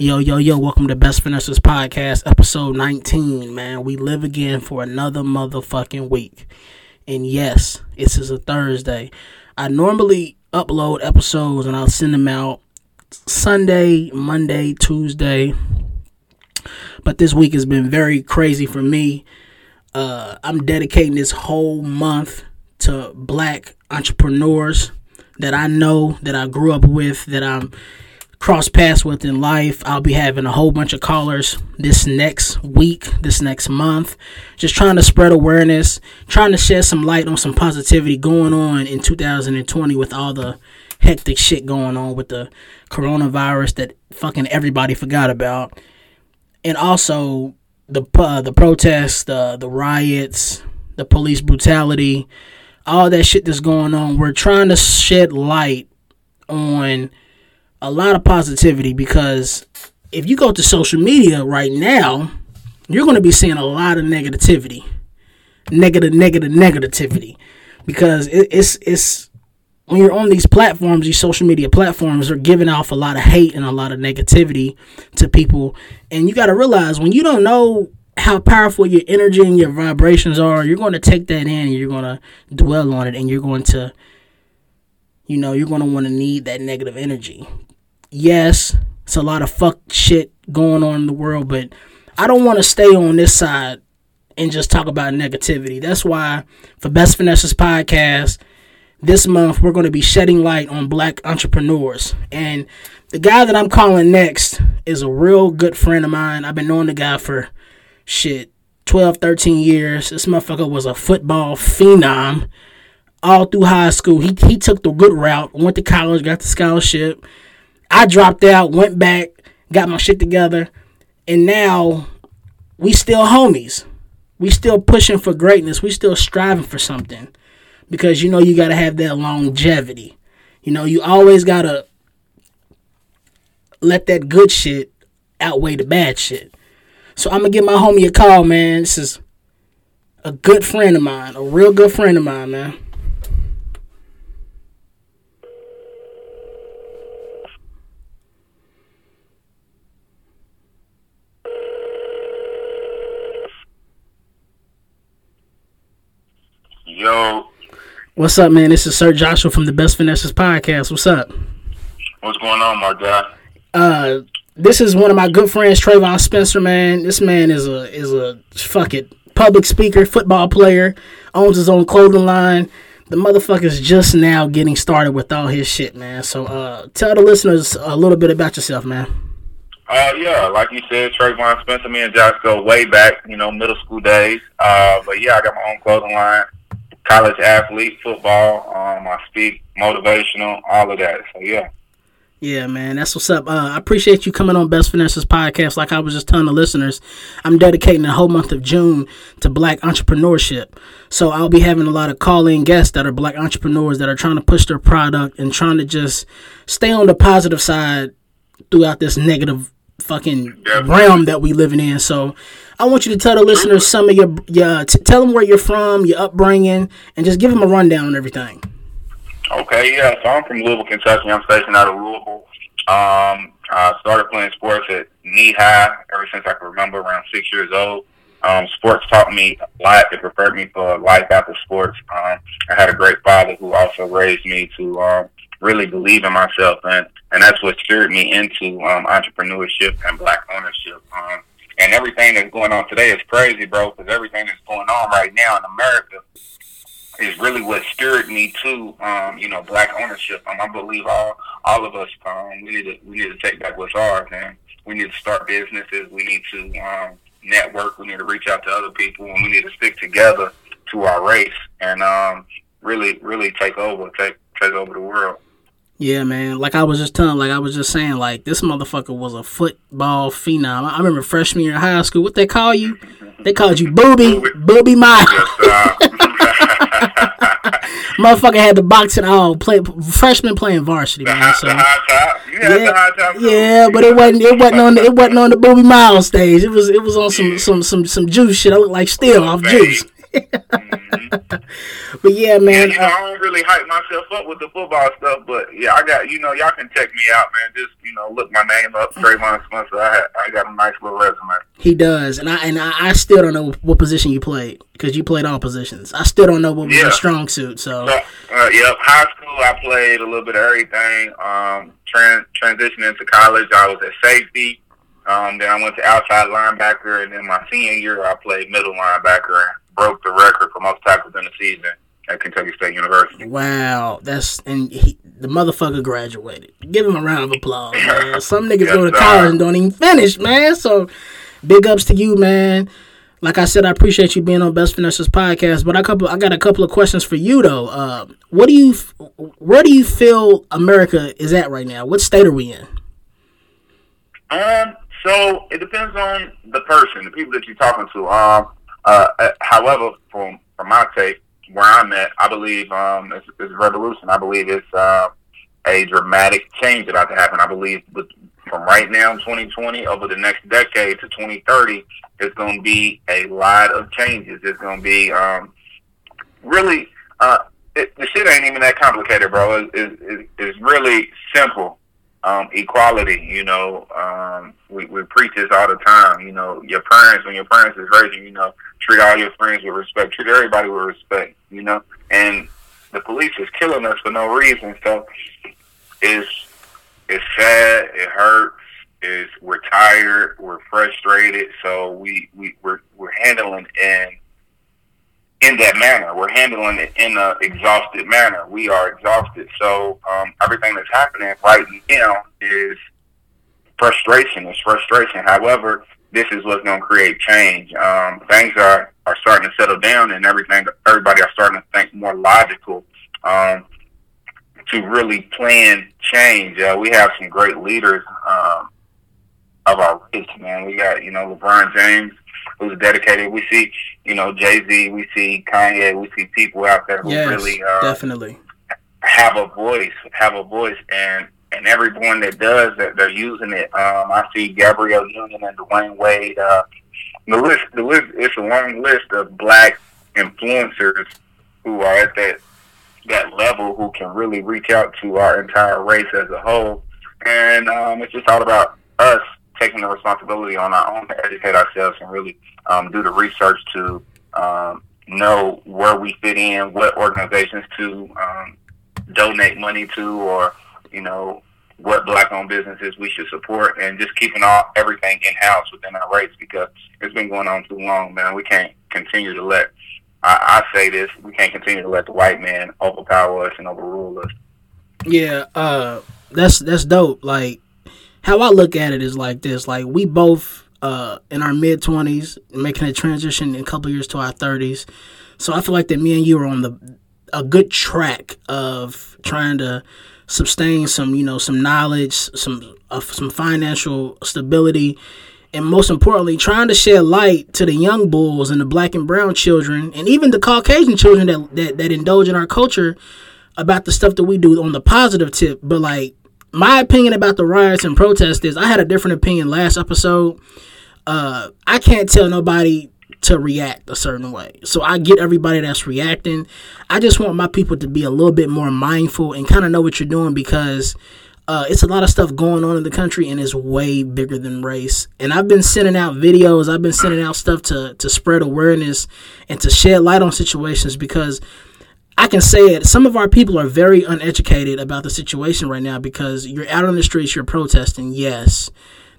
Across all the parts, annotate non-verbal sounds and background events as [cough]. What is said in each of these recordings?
Yo, yo, yo, welcome to Best Finesses Podcast, episode 19, man. We live again for another motherfucking week. And yes, this is a Thursday. I normally upload episodes and I'll send them out Sunday, Monday, Tuesday. But this week has been very crazy for me. Uh, I'm dedicating this whole month to black entrepreneurs that I know, that I grew up with, that I'm cross paths with in life. I'll be having a whole bunch of callers this next week, this next month, just trying to spread awareness, trying to shed some light on some positivity going on in 2020 with all the hectic shit going on with the coronavirus that fucking everybody forgot about. And also the uh, the protests, the the riots, the police brutality, all that shit that's going on. We're trying to shed light on a lot of positivity because if you go to social media right now, you're going to be seeing a lot of negativity, negative, negative, negativity, because it, it's it's when you're on these platforms, these social media platforms are giving off a lot of hate and a lot of negativity to people, and you got to realize when you don't know how powerful your energy and your vibrations are, you're going to take that in and you're going to dwell on it, and you're going to you know, you're going to want to need that negative energy yes, it's a lot of fuck shit going on in the world, but I don't want to stay on this side and just talk about negativity. That's why for Best Finesses podcast, this month we're going to be shedding light on black entrepreneurs. And the guy that I'm calling next is a real good friend of mine. I've been knowing the guy for shit 12, 13 years. This motherfucker was a football phenom all through high school. He he took the good route, went to college, got the scholarship I dropped out, went back, got my shit together, and now we still homies. We still pushing for greatness. We still striving for something. Because you know you gotta have that longevity. You know, you always gotta let that good shit outweigh the bad shit. So I'm gonna give my homie a call, man. This is a good friend of mine, a real good friend of mine, man. Yo. What's up, man? This is Sir Joshua from the Best Finesses podcast. What's up? What's going on, my guy? Uh, this is one of my good friends, Trayvon Spencer. Man, this man is a is a fuck it public speaker, football player, owns his own clothing line. The motherfucker's just now getting started with all his shit, man. So, uh, tell the listeners a little bit about yourself, man. Uh, yeah, like you said, Trayvon Spencer, me and Josh go way back, you know, middle school days. Uh, but yeah, I got my own clothing line college athlete, football. Um, I speak motivational, all of that. So yeah. Yeah, man, that's what's up. Uh, I appreciate you coming on Best Finances podcast. Like I was just telling the listeners, I'm dedicating the whole month of June to Black entrepreneurship. So I'll be having a lot of call-in guests that are Black entrepreneurs that are trying to push their product and trying to just stay on the positive side throughout this negative fucking Definitely. realm that we living in. So I want you to tell the listeners some of your, your t- tell them where you're from, your upbringing, and just give them a rundown on everything. Okay, yeah. So I'm from Louisville, Kentucky. I'm stationed out of Louisville. Um, I started playing sports at knee high ever since I can remember, around six years old. Um, sports taught me a lot. It prepared me for life after sports. Um, I had a great father who also raised me to um, really believe in myself, and and that's what steered me into um, entrepreneurship and black ownership. Um, and everything that's going on today is crazy, bro, because everything that's going on right now in America is really what steered me to, um, you know, black ownership. Um, I believe all all of us, um, we need to we need to take back what's ours, and we need to start businesses. We need to um, network. We need to reach out to other people, and we need to stick together to our race and um, really, really take over, take take over the world. Yeah, man. Like I was just telling, like I was just saying, like this motherfucker was a football phenom. I remember freshman year in high school. What they call you? They called you Booby, Boobie Miles. [laughs] motherfucker had the boxing all play freshman playing varsity, man. So yeah, yeah, but it wasn't it wasn't on the, it wasn't on the Boobie Miles stage. It was it was on some some some some juice shit. I look like still off juice. Mm-hmm. [laughs] But yeah, man. You know, I don't really hype myself up with the football stuff, but yeah, I got you know, y'all can check me out, man. Just you know, look my name up, Trayvon Spencer. I I got a nice little resume. He does, and I and I, I still don't know what position you played because you played all positions. I still don't know what was yeah. your strong suit. So, so uh, yep, high school I played a little bit of everything. Um, trans transitioning to college, I was at safety. Um, then I went to outside linebacker, and then my senior year I played middle linebacker broke the record for most tackles in the season at Kentucky State University. Wow, that's and he, the motherfucker graduated. Give him a round of applause, [laughs] man. Some niggas yes, go to college and don't even finish, man. So big ups to you, man. Like I said, I appreciate you being on Best Finesses podcast. But I couple, I got a couple of questions for you though. Uh, what do you, where do you feel America is at right now? What state are we in? Um, so it depends on the person, the people that you're talking to. Um, uh, uh, however, from from my take, where I'm at, I believe um, it's, it's a revolution. I believe it's uh, a dramatic change about to happen. I believe with, from right now, 2020, over the next decade to 2030, it's going to be a lot of changes. It's going to be um, really uh, it, the shit ain't even that complicated, bro. It's, it, it's really simple um, equality. You know, um, we, we preach this all the time. You know, your parents, when your parents is raising, you know, treat all your friends with respect, treat everybody with respect. You know, and the police is killing us for no reason. So it's it's sad. It hurts. Is we're tired. We're frustrated. So we we we're we're handling and in that manner. We're handling it in an exhausted manner. We are exhausted. So um, everything that's happening right now is frustration. It's frustration. However, this is what's going to create change. Um, things are, are starting to settle down, and everything. Everybody are starting to think more logical um, to really plan change. Uh, we have some great leaders um, of our race, man. We got you know LeBron James who's dedicated. We see, you know, Jay Z. We see Kanye. We see people out there who yes, really uh, definitely have a voice, have a voice, and and everyone that does that, they're using it. Um, I see Gabrielle Union and Dwyane Wade. Uh, the list, the list, it's a long list of black influencers who are at that that level who can really reach out to our entire race as a whole. And um, it's just all about us taking the responsibility on our own to educate ourselves and really um, do the research to um, know where we fit in, what organizations to um, donate money to, or you know what black-owned businesses we should support, and just keeping all everything in house within our race because it's been going on too long, man. We can't continue to let I, I say this: we can't continue to let the white man overpower us and overrule us. Yeah, uh, that's that's dope. Like how I look at it is like this: like we both uh, in our mid twenties, making a transition in a couple years to our thirties. So I feel like that me and you are on the a good track of trying to sustain some, you know, some knowledge, some uh, some financial stability, and most importantly, trying to shed light to the young bulls and the black and brown children, and even the Caucasian children that that, that indulge in our culture about the stuff that we do on the positive tip. But like my opinion about the riots and protests is I had a different opinion last episode. Uh, I can't tell nobody to react a certain way. So I get everybody that's reacting. I just want my people to be a little bit more mindful and kind of know what you're doing because uh, it's a lot of stuff going on in the country and it's way bigger than race. And I've been sending out videos, I've been sending out stuff to, to spread awareness and to shed light on situations because I can say it. Some of our people are very uneducated about the situation right now because you're out on the streets, you're protesting. Yes,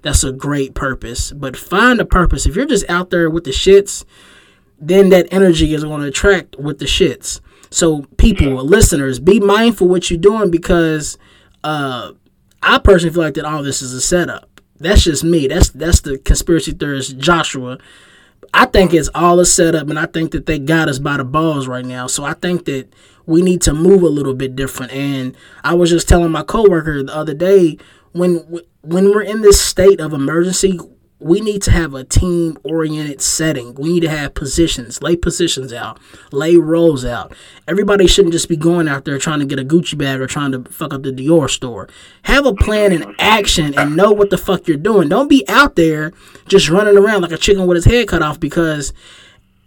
that's a great purpose, but find a purpose. If you're just out there with the shits, then that energy is going to attract with the shits. So, people, listeners, be mindful what you're doing because uh, I personally feel like that all this is a setup. That's just me. That's that's the conspiracy theorist Joshua I think it's all a setup, and I think that they got us by the balls right now. So I think that we need to move a little bit different. And I was just telling my coworker the other day when when we're in this state of emergency, we need to have a team oriented setting. We need to have positions, lay positions out, lay roles out. Everybody shouldn't just be going out there trying to get a Gucci bag or trying to fuck up the Dior store. Have a plan and action and know what the fuck you're doing. Don't be out there just running around like a chicken with his head cut off because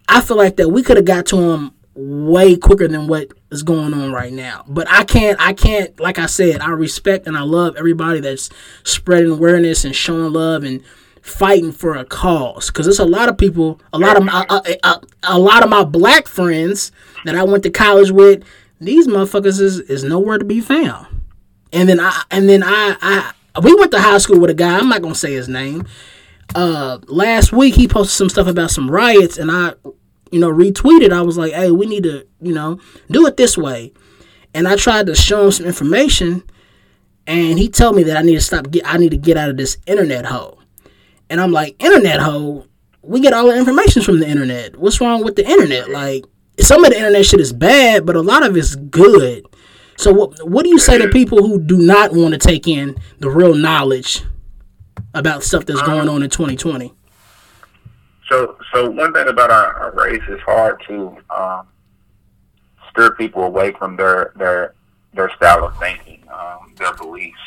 I feel like that we could have got to him way quicker than what is going on right now. But I can't, I can't, like I said, I respect and I love everybody that's spreading awareness and showing love and fighting for a cause. Cause there's a lot of people, a lot of my, a, a, a lot of my black friends that I went to college with. These motherfuckers is, is nowhere to be found. And then I, and then I, I, we went to high school with a guy. I'm not gonna say his name. Uh, last week he posted some stuff about some riots, and I you know, retweeted, I was like, hey, we need to, you know, do it this way. And I tried to show him some information, and he told me that I need to stop, get, I need to get out of this internet hole. And I'm like, internet hole? We get all the information from the internet. What's wrong with the internet? Like, some of the internet shit is bad, but a lot of it's good. So what what do you say to people who do not want to take in the real knowledge about stuff that's going on in 2020? So, so one thing about our, our race is hard to um, steer people away from their their their style of thinking, um, their beliefs.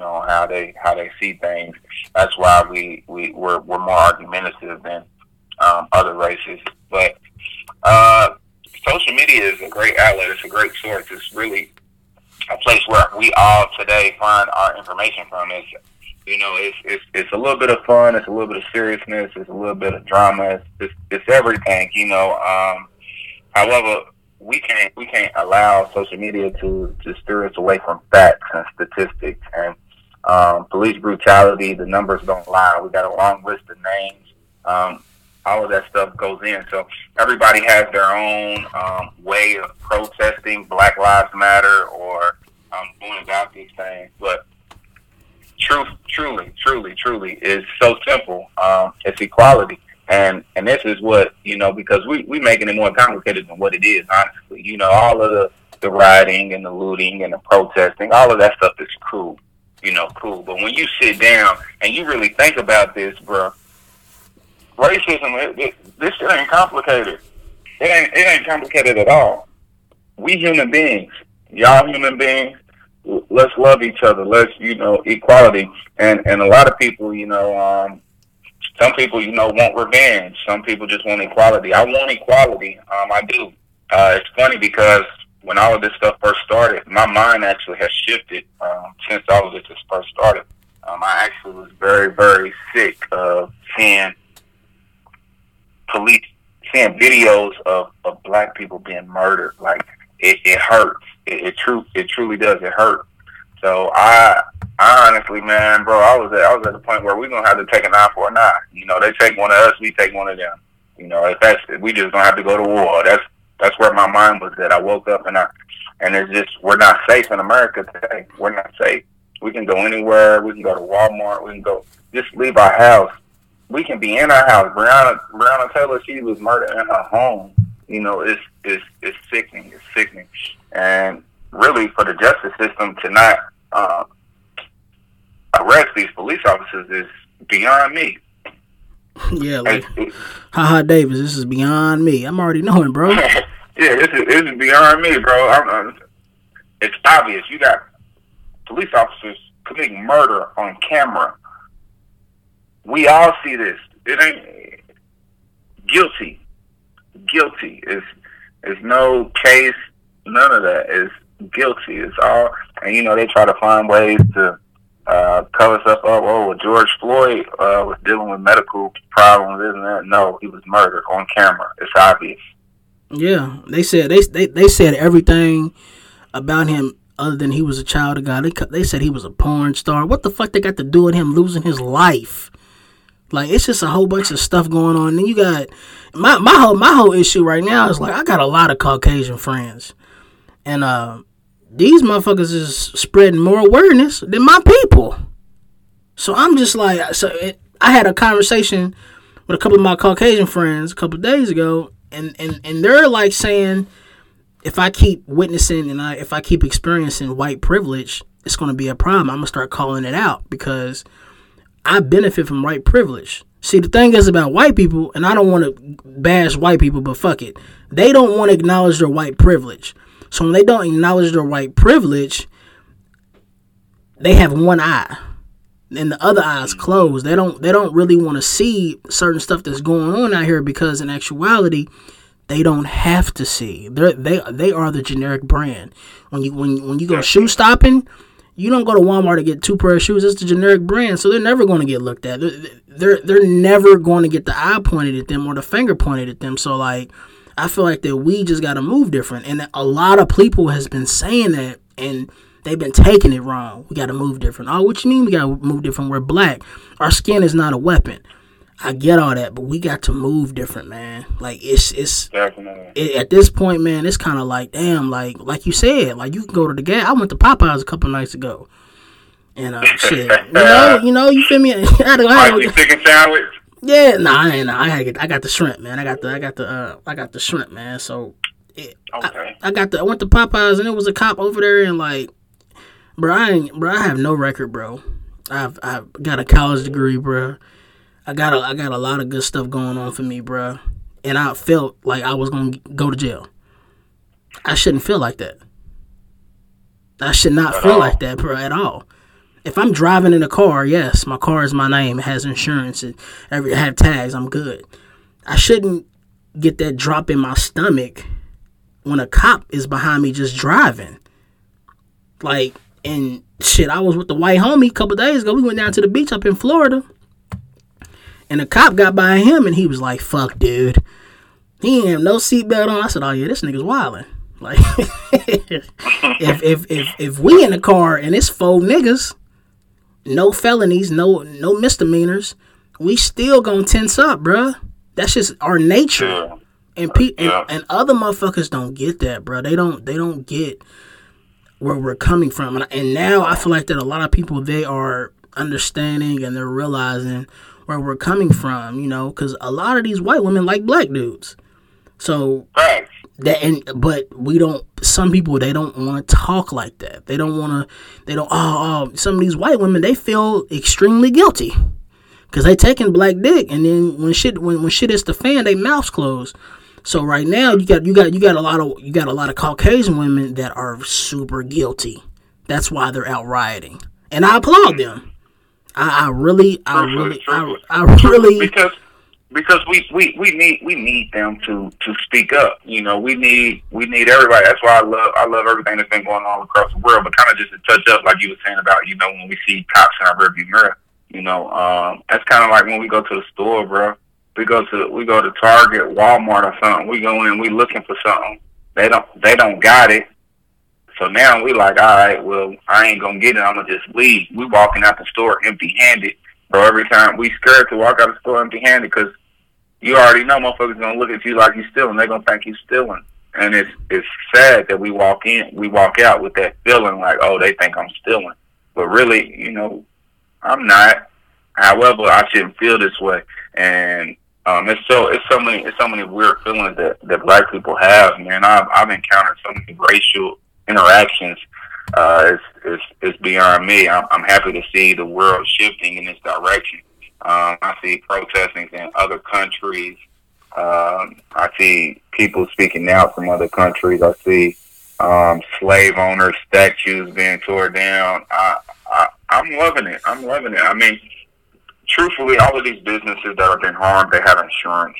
Know how they how they see things. That's why we we we're, we're more argumentative than um, other races. But uh, social media is a great outlet. It's a great source. It's really a place where we all today find our information from. It's you know, it's it's it's a little bit of fun. It's a little bit of seriousness. It's a little bit of drama. It's it's, it's everything. You know. Um, however, we can't we can't allow social media to to steer us away from facts and statistics and um, police brutality. The numbers don't lie. We got a long list of names. Um, all of that stuff goes in. So everybody has their own um, way of protesting Black Lives Matter or um, going about these things, but truth, truly, truly, truly is so simple. Um, it's equality. And and this is what, you know, because we, we making it more complicated than what it is, honestly. You know, all of the, the rioting and the looting and the protesting, all of that stuff is cool. You know, cool. But when you sit down and you really think about this, bro, racism, it, it, this shit ain't complicated. It ain't, it ain't complicated at all. We human beings. Y'all human beings let's love each other. Let's you know equality. And and a lot of people, you know, um, some people, you know, want revenge. Some people just want equality. I want equality. Um, I do. Uh, it's funny because when all of this stuff first started, my mind actually has shifted um, since all of this has first started. Um, I actually was very, very sick of seeing police, seeing videos of, of black people being murdered. Like it, it hurts. It, it true. It truly does. It hurt. So I, I honestly, man, bro, I was at, I was at the point where we're gonna have to take an eye for an eye. You know, they take one of us, we take one of them. You know, if that's, we just gonna have to go to war. That's that's where my mind was at. I woke up and I, and it's just we're not safe in America today. We're not safe. We can go anywhere. We can go to Walmart. We can go just leave our house. We can be in our house. Breonna Breonna Taylor, she was murdered in her home. You know, it's it's it's sickening. It's sickening. And really, for the justice system to not uh, arrest these police officers is beyond me. [laughs] Yeah, like, haha, Davis, this is beyond me. I'm already knowing, bro. [laughs] yeah, this is this is beyond me, bro. I'm, I'm, it's obvious. You got police officers committing murder on camera. We all see this. It ain't guilty. Guilty. It's it's no case. None of that is guilty. It's all, and you know, they try to find ways to uh, cover stuff up. Oh, George Floyd uh, was dealing with medical problems, isn't that? No, he was murdered on camera. It's obvious. Yeah, they said they they, they said everything about him other than he was a child of God. They they said he was a porn star. What the fuck they got to do with him losing his life? Like it's just a whole bunch of stuff going on. And you got my my whole my whole issue right now is like I got a lot of Caucasian friends, and uh, these motherfuckers is spreading more awareness than my people. So I'm just like, so it, I had a conversation with a couple of my Caucasian friends a couple of days ago, and and and they're like saying, if I keep witnessing and I if I keep experiencing white privilege, it's going to be a problem. I'm gonna start calling it out because I benefit from white privilege. See, the thing is about white people, and I don't want to bash white people, but fuck it, they don't want to acknowledge their white privilege. So when they don't acknowledge their white privilege, they have one eye. and the other eyes closed. They don't they don't really want to see certain stuff that's going on out here because in actuality, they don't have to see. They they they are the generic brand. When you when when you go shoe stopping, you don't go to Walmart to get two pair of shoes. It's the generic brand, so they're never going to get looked at. They're, they're they're never going to get the eye pointed at them or the finger pointed at them. So like, I feel like that we just got to move different, and a lot of people has been saying that and They've been taking it wrong. We got to move different. Oh, what you mean we got to move different? We're black. Our skin is not a weapon. I get all that, but we got to move different, man. Like it's it's it, at this point, man. It's kind of like damn, like like you said, like you can go to the gas. I went to Popeyes a couple nights ago, and uh, shit, you know, [laughs] you know, you feel me? [laughs] I had to, I had to, chicken sandwich. Yeah, no, nah, I ain't. Nah, I had get, I got the shrimp, man. I got the I got the uh, I got the shrimp, man. So it, okay. I, I got the I went to Popeyes and it was a cop over there and like bro. I ain't, bro. I have no record, bro. I've I've got a college degree, bro. I got a I got a lot of good stuff going on for me, bro. And I felt like I was gonna go to jail. I shouldn't feel like that. I should not at feel all. like that, bro, at all. If I'm driving in a car, yes, my car is my name, it has insurance, and every have tags, I'm good. I shouldn't get that drop in my stomach when a cop is behind me just driving. Like and shit, I was with the white homie a couple days ago. We went down to the beach up in Florida. And a cop got by him and he was like, fuck, dude. He ain't have no seatbelt on. I said, oh, yeah, this nigga's wildin'. [laughs] Like, [laughs] if, if, if, if we in the car and it's four niggas, no felonies, no no misdemeanors, we still gonna tense up, bruh. That's just our nature. Yeah. And, pe- yeah. and and other motherfuckers don't get that, bro. They don't they don't get where we're coming from. And, and now I feel like that a lot of people they are understanding and they're realizing where we're coming from, you know, because a lot of these white women like black dudes. So that and but we don't. Some people they don't want to talk like that. They don't want to. They don't. Oh, oh, some of these white women they feel extremely guilty because they taking black dick, and then when shit when when shit hits the fan, they mouths closed. So right now you got you got you got a lot of you got a lot of Caucasian women that are super guilty. That's why they're out rioting, and I applaud them. I, I really, I really, I, I really because because we, we, we need we need them to, to speak up. You know, we need we need everybody. That's why I love I love everything that's been going on across the world. But kind of just to touch up, like you were saying about you know when we see cops in our rearview mirror. You know, um, that's kind of like when we go to the store, bro we go to we go to Target, Walmart, or something. We go in, we looking for something. They don't they don't got it. So now we like, all right, well, I ain't gonna get it. I'm gonna just leave. We walking out the store empty handed. So every time we scared to walk out the store empty handed because you already know motherfuckers gonna look at you like you're stealing. They're gonna think you're stealing. And it's it's sad that we walk in, we walk out with that feeling like, oh, they think I'm stealing. But really, you know, I'm not. However, I shouldn't feel this way. And um, it's so it's so many it's so many weird feelings that, that black people have, man. I've I've encountered so many racial interactions. Uh, it's, it's it's beyond me. I'm, I'm happy to see the world shifting in this direction. Um, I see protesting in other countries. Um, I see people speaking out from other countries. I see um, slave owner statues being torn down. I, I I'm loving it. I'm loving it. I mean truthfully, all of these businesses that are being harmed, they have insurance.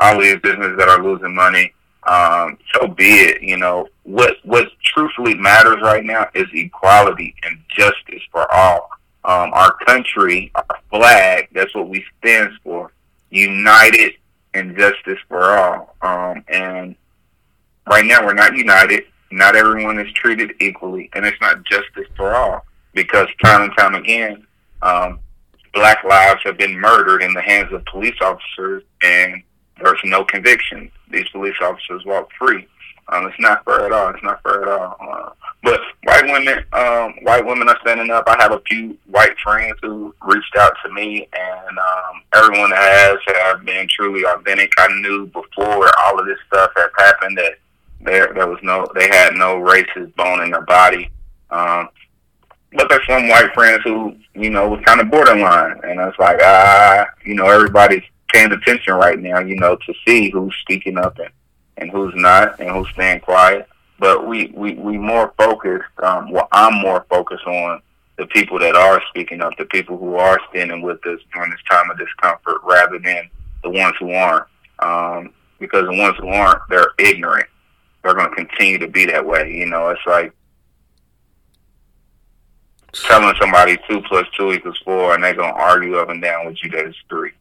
All these businesses that are losing money, um, so be it. You know what? What truthfully matters right now is equality and justice for all. Um, our country, our flag, that's what we stand for. United and justice for all. Um, and right now, we're not united. Not everyone is treated equally, and it's not justice for all because time and time again, um, black lives have been murdered in the hands of police officers, and there's no conviction. These police officers walk free. Um, it's not fair at all. It's not fair at all. Uh, but white women, um, white women are standing up. I have a few white friends who reached out to me, and um, everyone has have been truly authentic. I knew before all of this stuff had happened that there there was no, they had no racist bone in their body. Um, but there's some white friends who, you know, was kind of borderline. And I was like, ah, you know, everybody's paying attention right now, you know, to see who's speaking up and, and who's not and who's staying quiet. But we, we, we more focused, um, well, I'm more focused on the people that are speaking up, the people who are standing with us during this time of discomfort, rather than the ones who aren't. Um, because the ones who aren't, they're ignorant. They're going to continue to be that way. You know, it's like telling somebody two plus two equals four, and they're gonna argue up and down with you that it's three.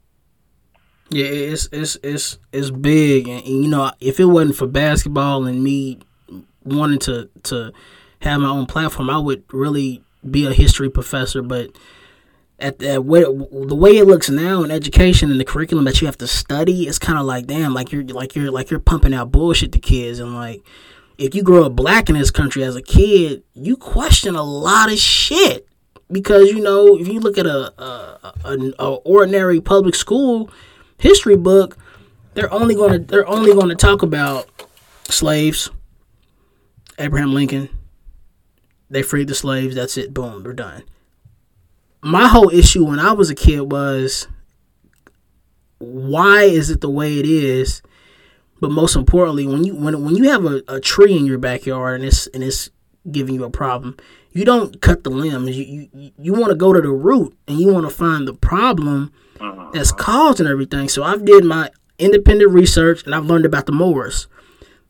Yeah, it's it's it's it's big, and, and you know, if it wasn't for basketball and me wanting to to have my own platform, I would really be a history professor. But at the way, the way it looks now in education and the curriculum that you have to study, it's kind of like damn, like you're like you're like you're pumping out bullshit to kids, and like if you grow up black in this country as a kid, you question a lot of shit because you know if you look at a a, a, a ordinary public school history book, they're only to they're only going to talk about slaves, Abraham Lincoln. They freed the slaves. That's it. Boom. They're done. My whole issue when I was a kid was why is it the way it is? But most importantly, when you when when you have a, a tree in your backyard and it's and it's giving you a problem, you don't cut the limbs. You you, you want to go to the root and you want to find the problem uh-huh. that's causing everything. So I've did my independent research and I've learned about the Moors.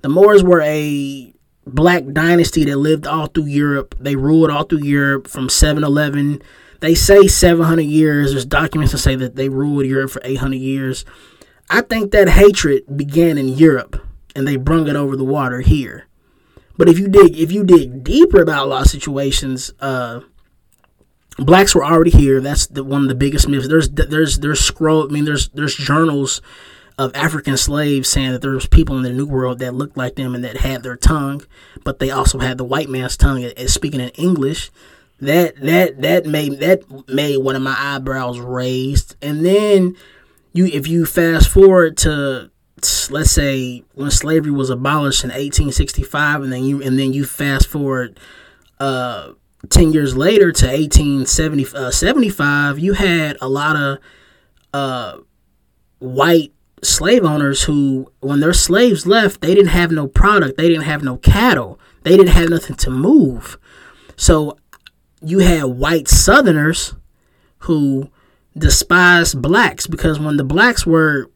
The Moors were a black dynasty that lived all through Europe. They ruled all through Europe from 711. They say 700 years. There's documents that say that they ruled Europe for 800 years. I think that hatred began in Europe and they brung it over the water here. But if you dig if you dig deeper about a lot of situations, uh, blacks were already here. That's the, one of the biggest myths. There's there's there's scroll. I mean, there's there's journals of African slaves saying that there was people in the New World that looked like them and that had their tongue, but they also had the white man's tongue as speaking in English. That that that made that made one of my eyebrows raised. And then you if you fast forward to let's say when slavery was abolished in 1865 and then you and then you fast forward uh 10 years later to 1875 uh, you had a lot of uh white slave owners who when their slaves left they didn't have no product. They didn't have no cattle. They didn't have nothing to move. So you had white southerners who despised blacks because when the blacks were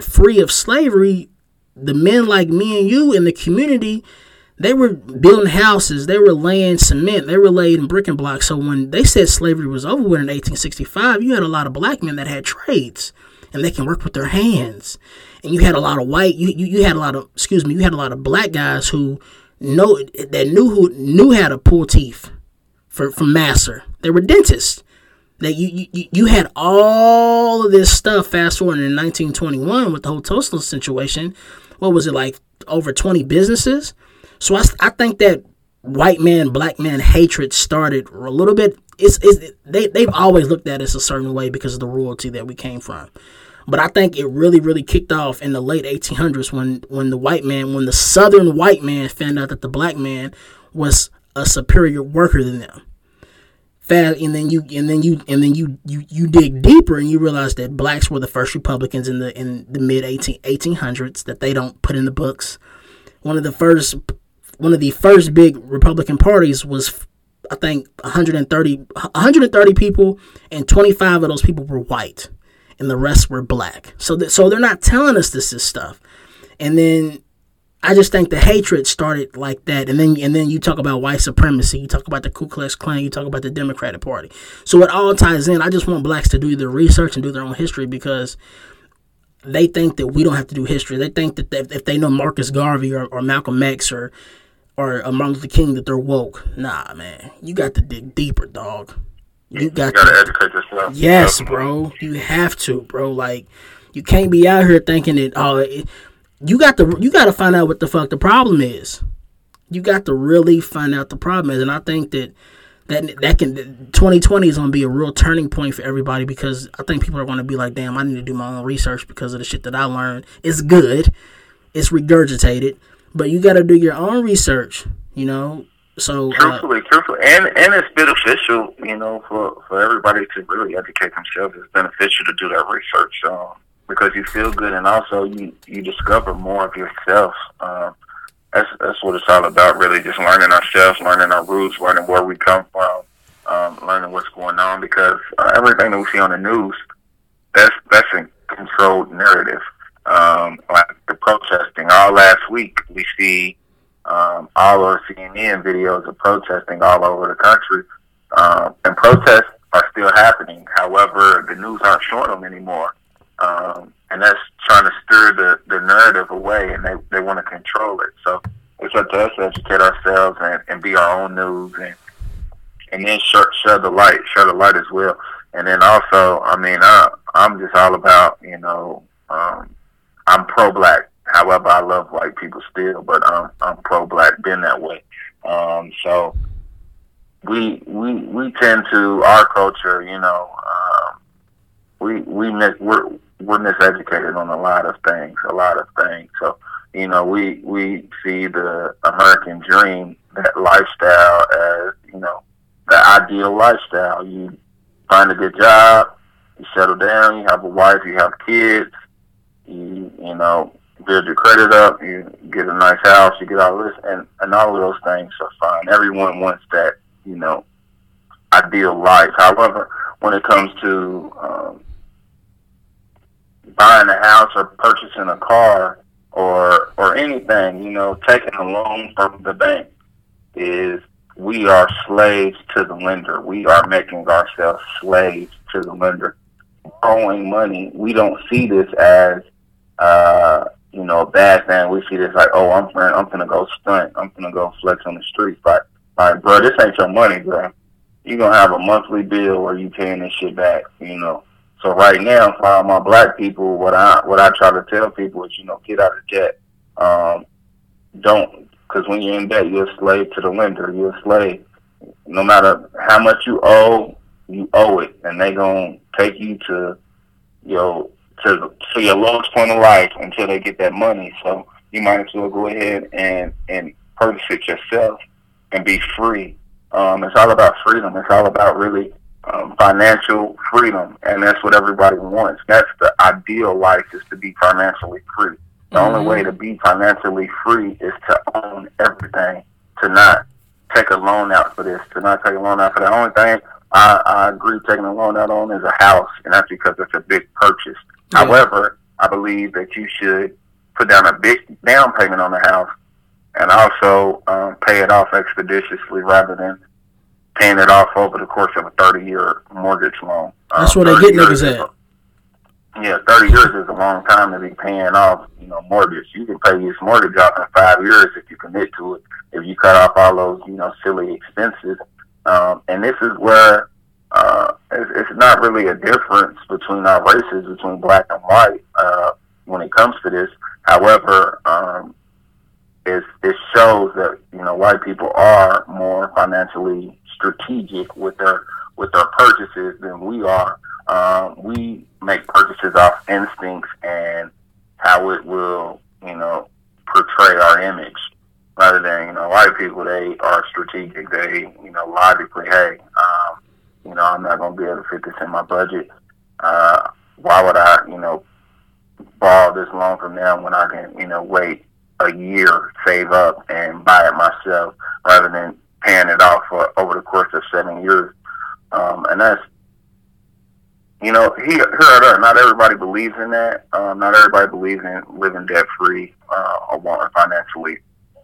free of slavery, the men like me and you in the community, they were building houses, they were laying cement, they were laying brick and blocks. So when they said slavery was over with in 1865, you had a lot of black men that had trades and they can work with their hands. And you had a lot of white, you, you, you had a lot of, excuse me, you had a lot of black guys who know that knew who knew how to pull teeth for from Master. They were dentists that you, you you had all of this stuff fast forward in 1921 with the whole Tulsa situation. What was it like? Over 20 businesses. So I, I think that white man black man hatred started a little bit. It's, it's they they've always looked at us a certain way because of the royalty that we came from. But I think it really, really kicked off in the late 1800s when, when the white man, when the southern white man found out that the black man was a superior worker than them fast and then you and then you and then you you you dig deeper and you realize that blacks were the first republicans in the in the mid 18, 1800s that they don't put in the books one of the first one of the first big republican parties was i think 130 130 people and 25 of those people were white and the rest were black so that so they're not telling us this is stuff and then I just think the hatred started like that, and then and then you talk about white supremacy, you talk about the Ku Klux Klan, you talk about the Democratic Party. So it all ties in. I just want blacks to do their research and do their own history because they think that we don't have to do history. They think that if they know Marcus Garvey or, or Malcolm X or or amongst the King that they're woke. Nah, man, you got to dig deeper, dog. You got you to educate yourself. Yes, bro. You have to, bro. Like you can't be out here thinking that oh. It, you got to you got to find out what the fuck the problem is. You got to really find out the problem is, and I think that that that can 2020 is going to be a real turning point for everybody because I think people are going to be like, damn, I need to do my own research because of the shit that I learned. It's good, it's regurgitated, but you got to do your own research. You know, so truthfully, uh, truthfully, and and it's beneficial, you know, for for everybody to really educate themselves. It's beneficial to do that research. Um, because you feel good and also you you discover more of yourself. Um, that's that's what it's all about, really. Just learning ourselves, learning our roots, learning where we come from, um, learning what's going on because uh, everything that we see on the news, that's that's a controlled narrative. Um, like the protesting, all last week we see um, all our CNN videos of protesting all over the country, um, and protests are still happening. However, the news aren't showing them anymore, um, and that's trying to steer the, the narrative away, and they they want to control it. So it's up to us to educate ourselves and, and be our own news and and then share, share the light, share the light as well. And then also, I mean, I, I'm just all about, you know, I'm pro-black. However, I love white people still, but I'm, I'm pro-black, been that way. Um, so we, we, we tend to, our culture, you know, um, we, we, mis- we're, we're miseducated on a lot of things, a lot of things. So, you know, we, we see the American dream, that lifestyle as, you know, the ideal lifestyle. You find a good job, you settle down, you have a wife, you have kids, you you know build your credit up, you get a nice house, you get all this, and and all of those things are fine. Everyone wants that, you know, ideal life. However, when it comes to um, buying a house or purchasing a car or or anything, you know, taking a loan from the bank is we are slaves to the lender. We are making ourselves slaves to the lender. Borrowing money, we don't see this as, uh, you know, a bad thing. We see this like, oh, I'm I'm gonna go stunt. I'm gonna go flex on the streets. But, like, bro, this ain't your money, bro. You're gonna have a monthly bill where you paying this shit back, you know. So right now, for all my black people, what I what I try to tell people is, you know, get out of debt. Um, don't because when you're in debt, you're a slave to the lender. You're a slave. No matter how much you owe, you owe it, and they gonna take you to your to to your lowest point of life until they get that money. So you might as well go ahead and and purchase it yourself and be free. Um, it's all about freedom. It's all about really um, financial freedom, and that's what everybody wants. That's the ideal life is to be financially free. The mm-hmm. only way to be financially free is to own everything, to not take a loan out for this, to not take a loan out for. The only thing I, I agree taking a loan out on is a house, and that's because it's a big purchase. However, I believe that you should put down a big down payment on the house and also um, pay it off expeditiously rather than paying it off over the course of a 30 year mortgage loan. That's um, where they get niggas at yeah, thirty years is a long time to be paying off, you know, mortgage. You can pay this mortgage off in five years if you commit to it. If you cut off all those, you know, silly expenses. Um, and this is where uh, it's, it's not really a difference between our races, between black and white, uh, when it comes to this. However, um, it, it shows that you know white people are more financially strategic with their with their purchases than we are. Um, we make purchases off instincts and how it will, you know, portray our image. Rather than, you know, white people, they are strategic. They, you know, logically, hey, um, you know, I'm not going to be able to fit this in my budget. Uh, why would I, you know, borrow this loan from them when I can, you know, wait a year, save up, and buy it myself rather than paying it off for over the course of seven years. Um, and that's you know, here, here not everybody believes in that. Um, not everybody believes in living debt free uh, or wanting financially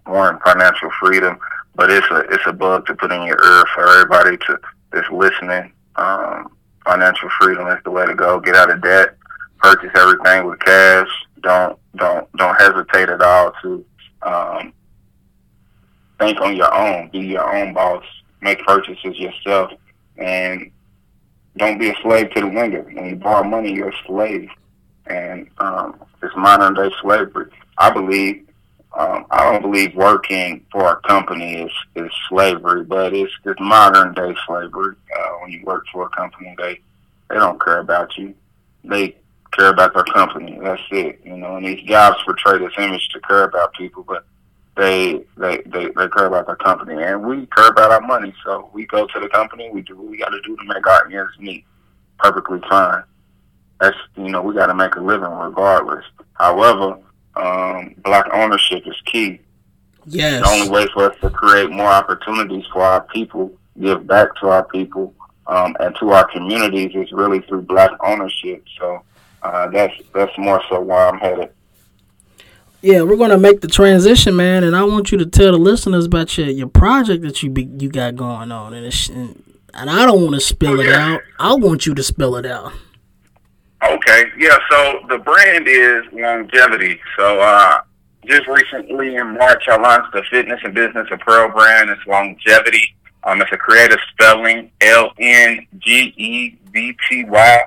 wanting financial freedom. But it's a it's a bug to put in your ear for everybody to that's listening. Um, financial freedom is the way to go. Get out of debt. Purchase everything with cash. Don't don't don't hesitate at all to um, think on your own. Be your own boss. Make purchases yourself and don't be a slave to the lender. When you borrow money, you're a slave, and um, it's modern day slavery. I believe. Um, I don't believe working for a company is, is slavery, but it's it's modern day slavery. Uh, when you work for a company, they they don't care about you. They care about their company. That's it. You know, and these jobs portray this image to care about people, but they they they, they care about their company, and we care about our money. So we go to the company, we do what we got to do to make our ends meet. Perfectly fine. That's you know we got to make a living regardless. However, um, black ownership is key. Yes. The only way for us to create more opportunities for our people give back to our people um, and to our communities is really through black ownership. So uh, that's that's more so why I'm headed. Yeah, we're gonna make the transition, man, and I want you to tell the listeners about your, your project that you be, you got going on, and and, and I don't want to spill it out. I want you to spill it out. Okay, yeah. So the brand is longevity. So uh, just recently in March, I launched a fitness and business apparel brand. It's longevity. Um, it's a creative spelling, L N G E V T Y,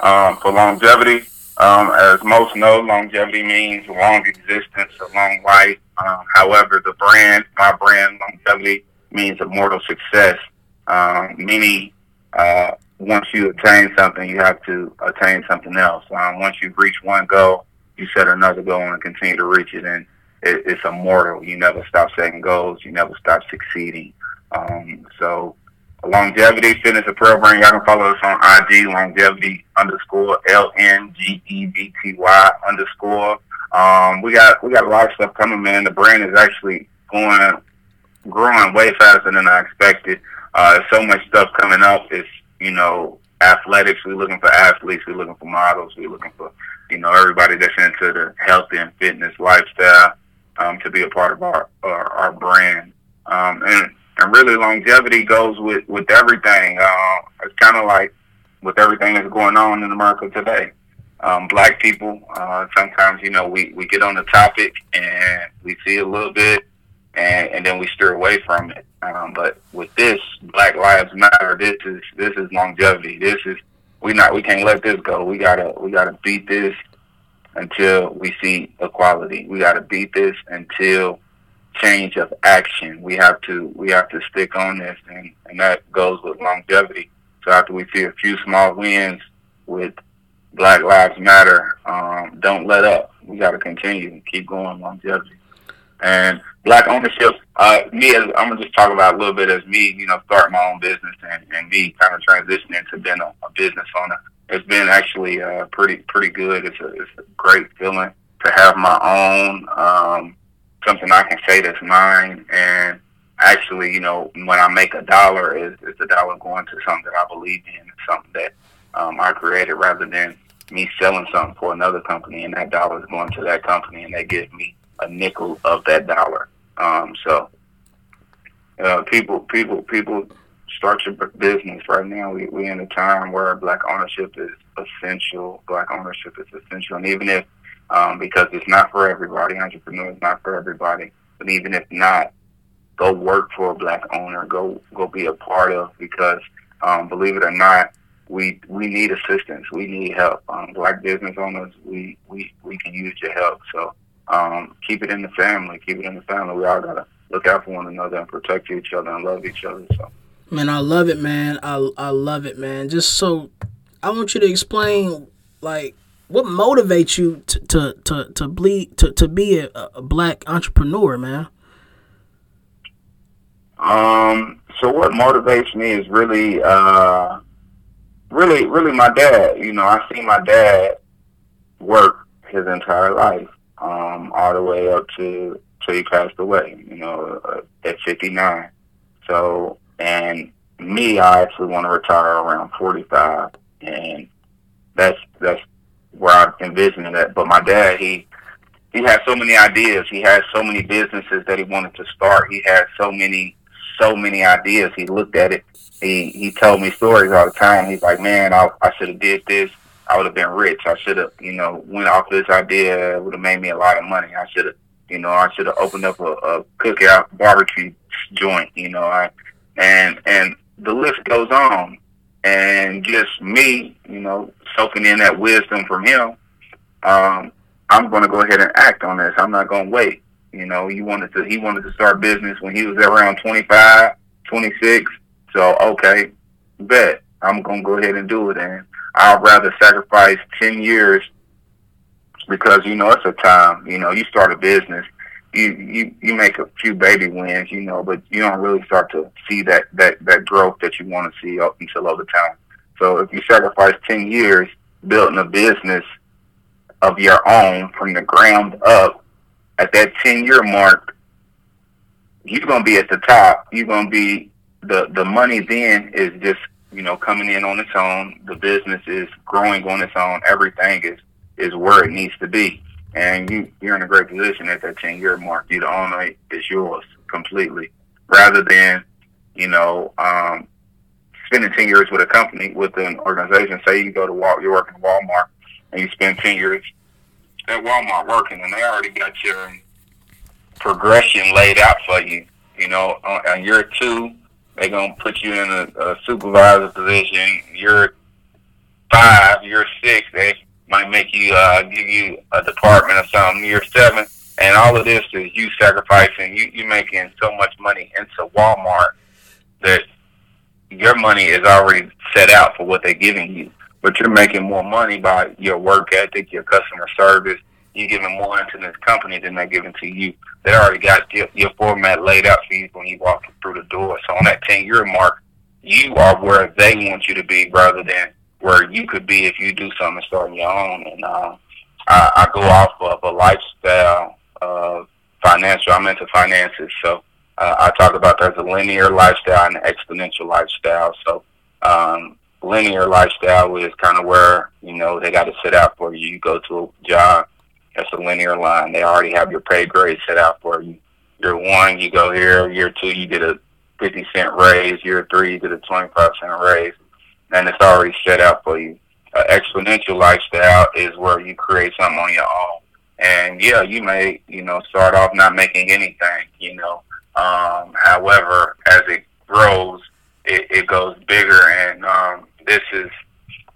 um, for longevity. Um, as most know, longevity means long existence, a long life. Um, however, the brand, my brand, longevity, means immortal success. Um, many, uh, once you attain something, you have to attain something else. Um, once you reach one goal, you set another goal and continue to reach it. And it, it's immortal. You never stop setting goals. You never stop succeeding. Um, so longevity fitness apparel brand. Y'all can follow us on IG longevity underscore L N G E V T Y underscore. Um, we got we got a lot of stuff coming, man. The brand is actually going growing way faster than I expected. Uh, so much stuff coming up. It's you know athletics. We're looking for athletes. We're looking for models. We're looking for you know everybody that's into the healthy and fitness lifestyle um, to be a part of our our, our brand. Um, and and really longevity goes with with everything. Uh, it's kind of like with everything that's going on in America today. Um, black people, uh, sometimes you know we we get on the topic and we see a little bit, and and then we steer away from it. Um, but with this, Black Lives Matter. This is this is longevity. This is we not we can't let this go. We gotta we gotta beat this until we see equality. We gotta beat this until change of action. We have to we have to stick on this, and and that goes with longevity. So after we see a few small wins with Black Lives Matter, um, don't let up. We got to continue and keep going longevity. And black ownership, uh, me as I'm gonna just talk about a little bit as me, you know, starting my own business and, and me kind of transitioning to being a, a business owner. It's been actually uh, pretty pretty good. It's a it's a great feeling to have my own. Um, something I can say that's mine. And actually, you know, when I make a dollar, is it's a dollar going to something that I believe in, something that um, I created, rather than me selling something for another company, and that dollar is going to that company, and they give me a nickel of that dollar. Um, so, uh, people, people, people start your business right now. We we in a time where black ownership is essential. Black ownership is essential, and even if um, because it's not for everybody. Entrepreneur is not for everybody. But even if not, go work for a black owner. Go go be a part of because um, believe it or not, we we need assistance. We need help. Um, black business owners, we, we we can use your help. So um, keep it in the family. Keep it in the family. We all gotta look out for one another and protect each other and love each other. So. Man, I love it, man. I I love it, man. Just so I want you to explain like what motivates you to to to, to bleed to, to be a, a black entrepreneur, man? Um. So what motivates me is really, uh, really, really my dad. You know, I see my dad work his entire life, um, all the way up to till he passed away. You know, uh, at fifty nine. So, and me, I actually want to retire around forty five, and that's that's where I'm envisioning that. But my dad, he he had so many ideas. He had so many businesses that he wanted to start. He had so many so many ideas. He looked at it. He he told me stories all the time. He's like, man, I I should have did this. I would have been rich. I should have, you know, went off this idea. It would have made me a lot of money. I should have, you know, I should have opened up a, a cookout barbecue joint. You know, I and and the list goes on and just me, you know, soaking in that wisdom from him, um, I'm going to go ahead and act on this. I'm not going to wait. You know, he wanted to he wanted to start business when he was around 25, 26. So okay, bet I'm going to go ahead and do it. And I'd rather sacrifice 10 years because you know it's a time. You know, you start a business you you you make a few baby wins, you know, but you don't really start to see that that that growth that you want to see up until over time. So if you sacrifice ten years building a business of your own from the ground up, at that ten year mark, you're gonna be at the top. You're gonna be the the money then is just you know coming in on its own. The business is growing on its own. Everything is is where it needs to be, and you you're in a great position at that ten year mark. You the owner is yours completely, rather than you know um, spending ten years with a company with an organization. Say you go to Wal, you're working at Walmart, and you spend ten years at Walmart working, and they already got your progression laid out for you. You know, on year two, they're gonna put you in a, a supervisor position. Year five, year six, they might make you uh, give you a department or something. Year seven, and all of this is you sacrificing. You you making so much money into Walmart that your money is already set out for what they're giving you. But you're making more money by your work ethic, your customer service, you're giving more into this company than they're giving to you. They already got your, your format laid out for you when you walk through the door. So on that 10 year mark, you are where they want you to be rather than where you could be if you do something starting your own. And uh, I, I go off of a lifestyle of financial. I'm into finances. So uh, I talk about there's a linear lifestyle and an exponential lifestyle. So um, linear lifestyle is kind of where, you know, they got to sit out for you. You go to a job it's a linear line. They already have your pay grade set out for you. Year one, you go here. Year two, you get a 50 cent raise. Year three, you get a 25 cent raise. And it's already set out for you. Uh, exponential lifestyle is where you create something on your own. And yeah, you may, you know, start off not making anything, you know. Um, however, as it grows, it, it goes bigger. And um, this is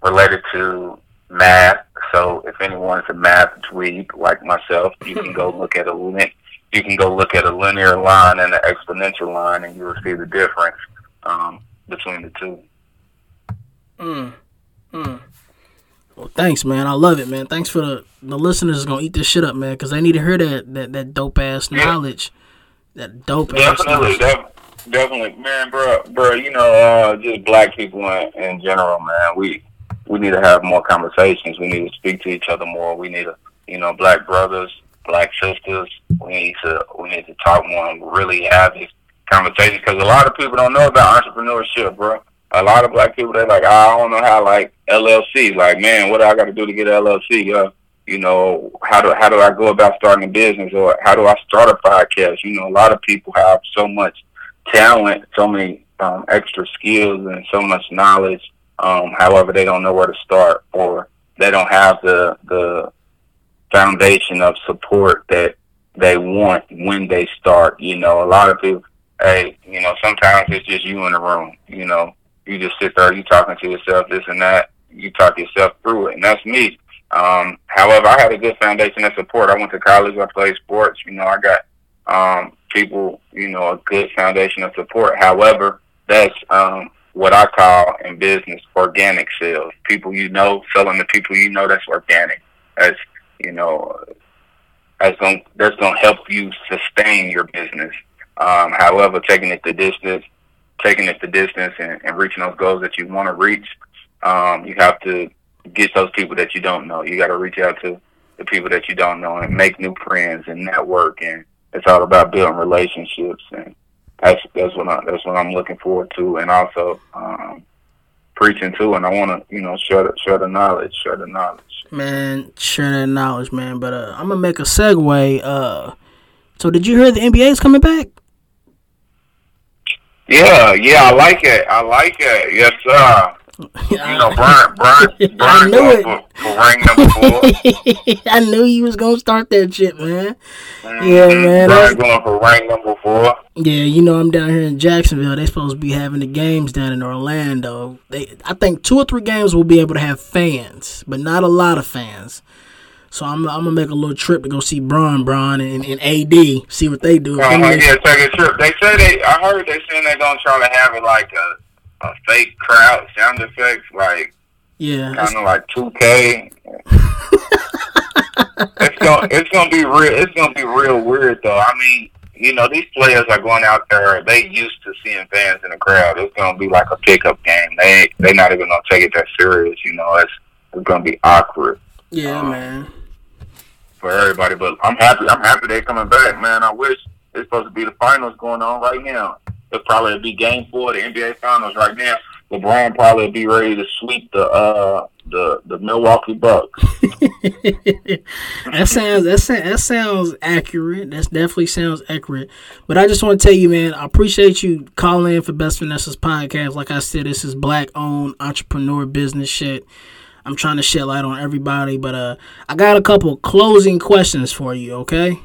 related to math. So if anyone's a math dweeb like myself, you can go look at a link. You can go look at a linear line and an exponential line, and you will see the difference um, between the two. Mm. Mm. Well, thanks, man. I love it, man. Thanks for the the listeners is gonna eat this shit up, man, because they need to hear that that, that dope ass knowledge. That dope definitely, ass knowledge. Def- definitely, man, bro, bro. You know, uh, just black people in, in general, man. We we need to have more conversations. We need to speak to each other more. We need to, you know, black brothers, black sisters. We need to we need to talk more and really have these conversations because a lot of people don't know about entrepreneurship, bro. A lot of black people they like I don't know how like LLC. Like man, what do I got to do to get LLC? Uh, you know, how do how do I go about starting a business or how do I start a podcast? You know, a lot of people have so much talent, so many um, extra skills, and so much knowledge um, however, they don't know where to start, or they don't have the the foundation of support that they want when they start. You know, a lot of people, hey, you know, sometimes it's just you in the room. You know, you just sit there, you talking to yourself, this and that. You talk yourself through it, and that's me. Um, however, I had a good foundation of support. I went to college. I played sports. You know, I got um, people. You know, a good foundation of support. However, that's um, what I call in business organic sales. People you know selling to people you know that's organic. That's you know that's gonna that's to help you sustain your business. Um, however, taking it the distance, taking it the distance, and, and reaching those goals that you want to reach, um, you have to get those people that you don't know. You got to reach out to the people that you don't know and make new friends and network. And it's all about building relationships and that's that's what I, that's what I'm looking forward to, and also um, preaching to. And I want to you know share the, share the knowledge, share the knowledge. Man, share that knowledge, man. But uh, I'm gonna make a segue. Uh, so did you hear the NBA is coming back? Yeah, yeah, I like it. I like it. Yes, sir. You know, Brian, Brian, [laughs] Brian I knew it. For, for number four. [laughs] I knew you was gonna start that shit, man. Mm-hmm. Yeah, man. Brian going for ring number four. Yeah, you know I'm down here in Jacksonville. They supposed to be having the games down in Orlando. They, I think two or three games will be able to have fans, but not a lot of fans. So I'm, I'm gonna make a little trip to go see Bron, Bron, and, and AD, see what they do. Uh-huh, yeah, take a trip. They say they. I heard they saying they're gonna try to have it like a a fake crowd sound effects, like yeah, kind of like 2K. [laughs] it's gonna it's gonna be real. It's gonna be real weird though. I mean, you know, these players are going out there. They used to seeing fans in the crowd. It's gonna be like a pickup game. They they not even gonna take it that serious. You know, it's it's gonna be awkward. Yeah, um, man. For everybody, but I'm happy. I'm happy they're coming back, man. I wish it's supposed to be the finals going on right now. It'll probably be Game Four of the NBA Finals right now. LeBron probably be ready to sweep the uh the the Milwaukee Bucks. [laughs] that sounds that, sounds that sounds accurate. That definitely sounds accurate. But I just want to tell you, man, I appreciate you calling in for Best Finesses podcast. Like I said, this is black owned entrepreneur business shit. I'm trying to shed light on everybody, but uh, I got a couple closing questions for you. Okay.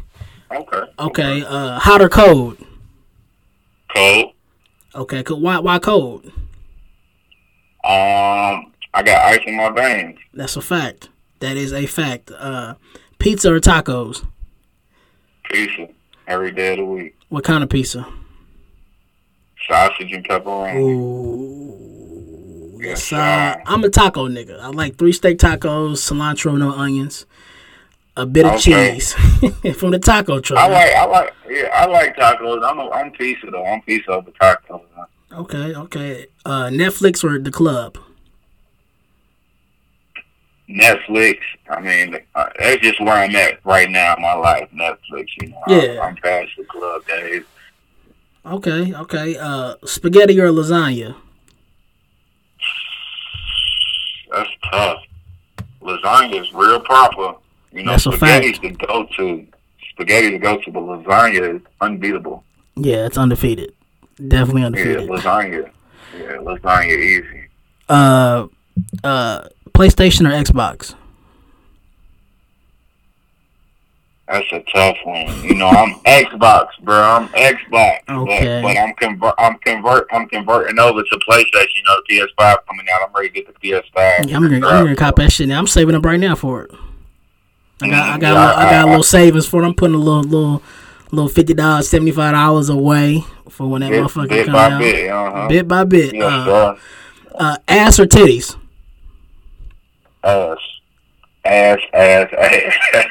Okay. Okay. Uh, hot or cold? Cold. Okay. cool. Why? Why cold? Um, I got ice in my veins. That's a fact. That is a fact. Uh, pizza or tacos? Pizza every day of the week. What kind of pizza? Sausage and pepperoni. Ooh. Yes, uh, I'm a taco nigga. I like three steak tacos, cilantro, no onions, a bit of Okay. cheese [laughs] from the taco truck. I like, I like, yeah, I like tacos. I'm, a, I'm pizza though. I'm pizza over tacos. Okay, okay. Uh, Netflix or the club? Netflix. I mean, uh, that's just where I'm at right now in my life. Netflix. You know, Yeah. I'm, I'm past the club days. Okay, okay. Uh, spaghetti or lasagna? That's tough. Lasagna is real proper. You know, That's spaghetti's the go-to. Spaghetti to go to, but lasagna is unbeatable. Yeah, it's undefeated. Definitely undefeated. Yeah, lasagna. Yeah, lasagna easy. Uh, uh, PlayStation or Xbox? That's a tough one. You know, I'm Xbox, bro. I'm Xbox. Okay. But, but I'm convert. I'm convert. I'm converting over to PlayStation. You know, the PS5 coming out. I'm ready to get the PS5. Yeah, I'm gonna, I'm gonna cop that shit now. I'm saving up right now for it. I got, I got, Yeah, a little, I got a little savings for it. I'm putting a little, little, little fifty dollars, seventy five dollars away for when that Bit, motherfucker bit come by out. bit. Uh-huh. Bit by bit. Yes, uh, uh, ass or titties? Ass. Ass, ass,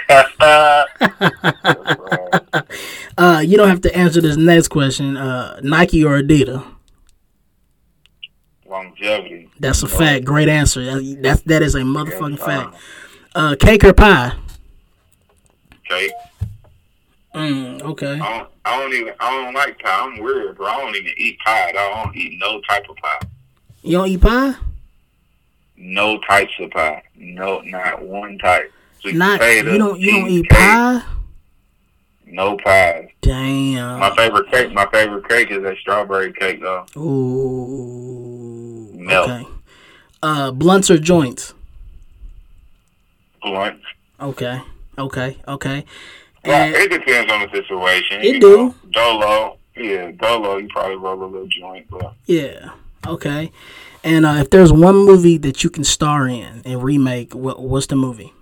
[laughs] ass. [laughs] Uh, you don't have to answer this next question. Uh, Nike or Adidas? Longevity. That's a fact. Great answer. That, that, is a motherfucking fact. Uh, cake or pie? Cake. Mm, okay. I don't, I don't even. I don't like pie. I'm weird, bro. I don't even eat pie. I don't eat no type of pie. You don't eat pie? No types of pie. No, not one type. Sweet Not potato, you don't you don't eat cheesecake, pie? No pies. Damn. My favorite cake. My favorite cake is a strawberry cake, though. Ooh. Milk. Okay. Uh, blunts or joints? Blunt. Okay. Okay. Okay. Well, it depends on the situation. It you do. Know, dolo. Yeah, dolo. You probably roll a little joint, but yeah. Okay. And uh, if there's one movie that you can star in and remake, what what's the movie?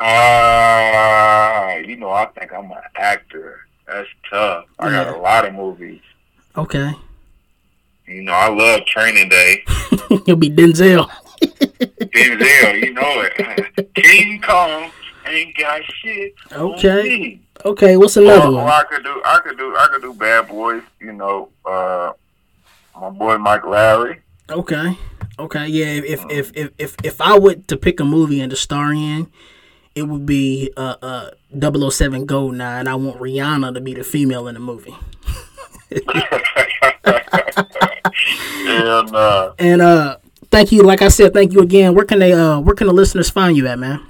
uh, you know, I think I'm an actor. That's tough. I Yeah. got a lot of movies. Okay. You know, I love Training Day. [laughs] You'll be Denzel. Denzel, you know it. [laughs] King Kong ain't got shit. Okay. Okay. What's another Or, or one? I could do, I could do, I could do Bad Boys. You know, uh, my boy Mike Lowrey. Okay. Okay. Yeah. If if if if if I were to pick a movie and to star in, it would be uh uh 007 Goldeneye, and I want Rihanna to be the female in the movie. [laughs] [laughs] and uh, And uh, thank you. Like I said, thank you again. Where can they uh where can the listeners find you at, man?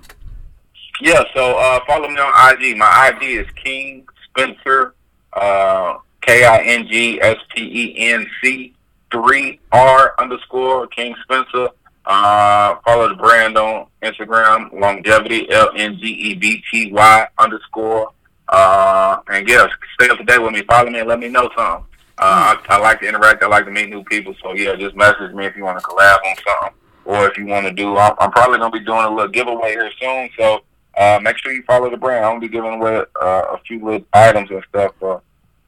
yeah, so uh, follow me on IG. My IG is King Spencer, uh, K I N G S P E N C three R underscore King Spencer. Uh, follow the brand on Instagram, longevity L N G E B T Y underscore. Uh, and yeah, stay up to date with me. Follow me and let me know something. Uh, I, I like to interact. I like to meet new people. So yeah, just message me if you want to collab on something, or if you want to do. I'm, I'm probably gonna be doing a little giveaway here soon. So uh, make sure you follow the brand. I'm gonna be giving away uh, a few little items and stuff for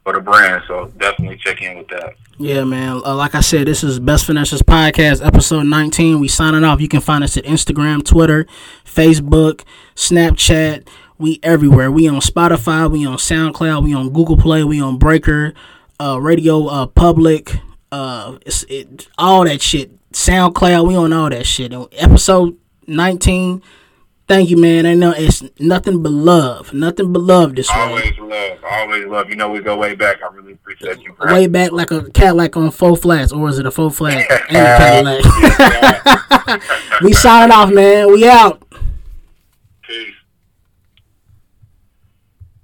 for the brand. So definitely check in with that. Yeah, man. Uh, like I said, this is Best Finesses Podcast, episode 19. We signing off. You can find us at Instagram, Twitter, Facebook, Snapchat. We everywhere. We on Spotify. We on SoundCloud. We on Google Play. We on Breaker, uh, Radio uh, Public, uh, it's, it, all that shit. SoundCloud. We on all that shit. And episode 19. Thank you, man. I know it's nothing but love. Nothing but love this way. Always love. Always love. You know we go way back. I really appreciate you. for Way back like a Cadillac on four flats, or is it a four flat and a. [laughs] Cadillac? [laughs] we signing off, man. We out.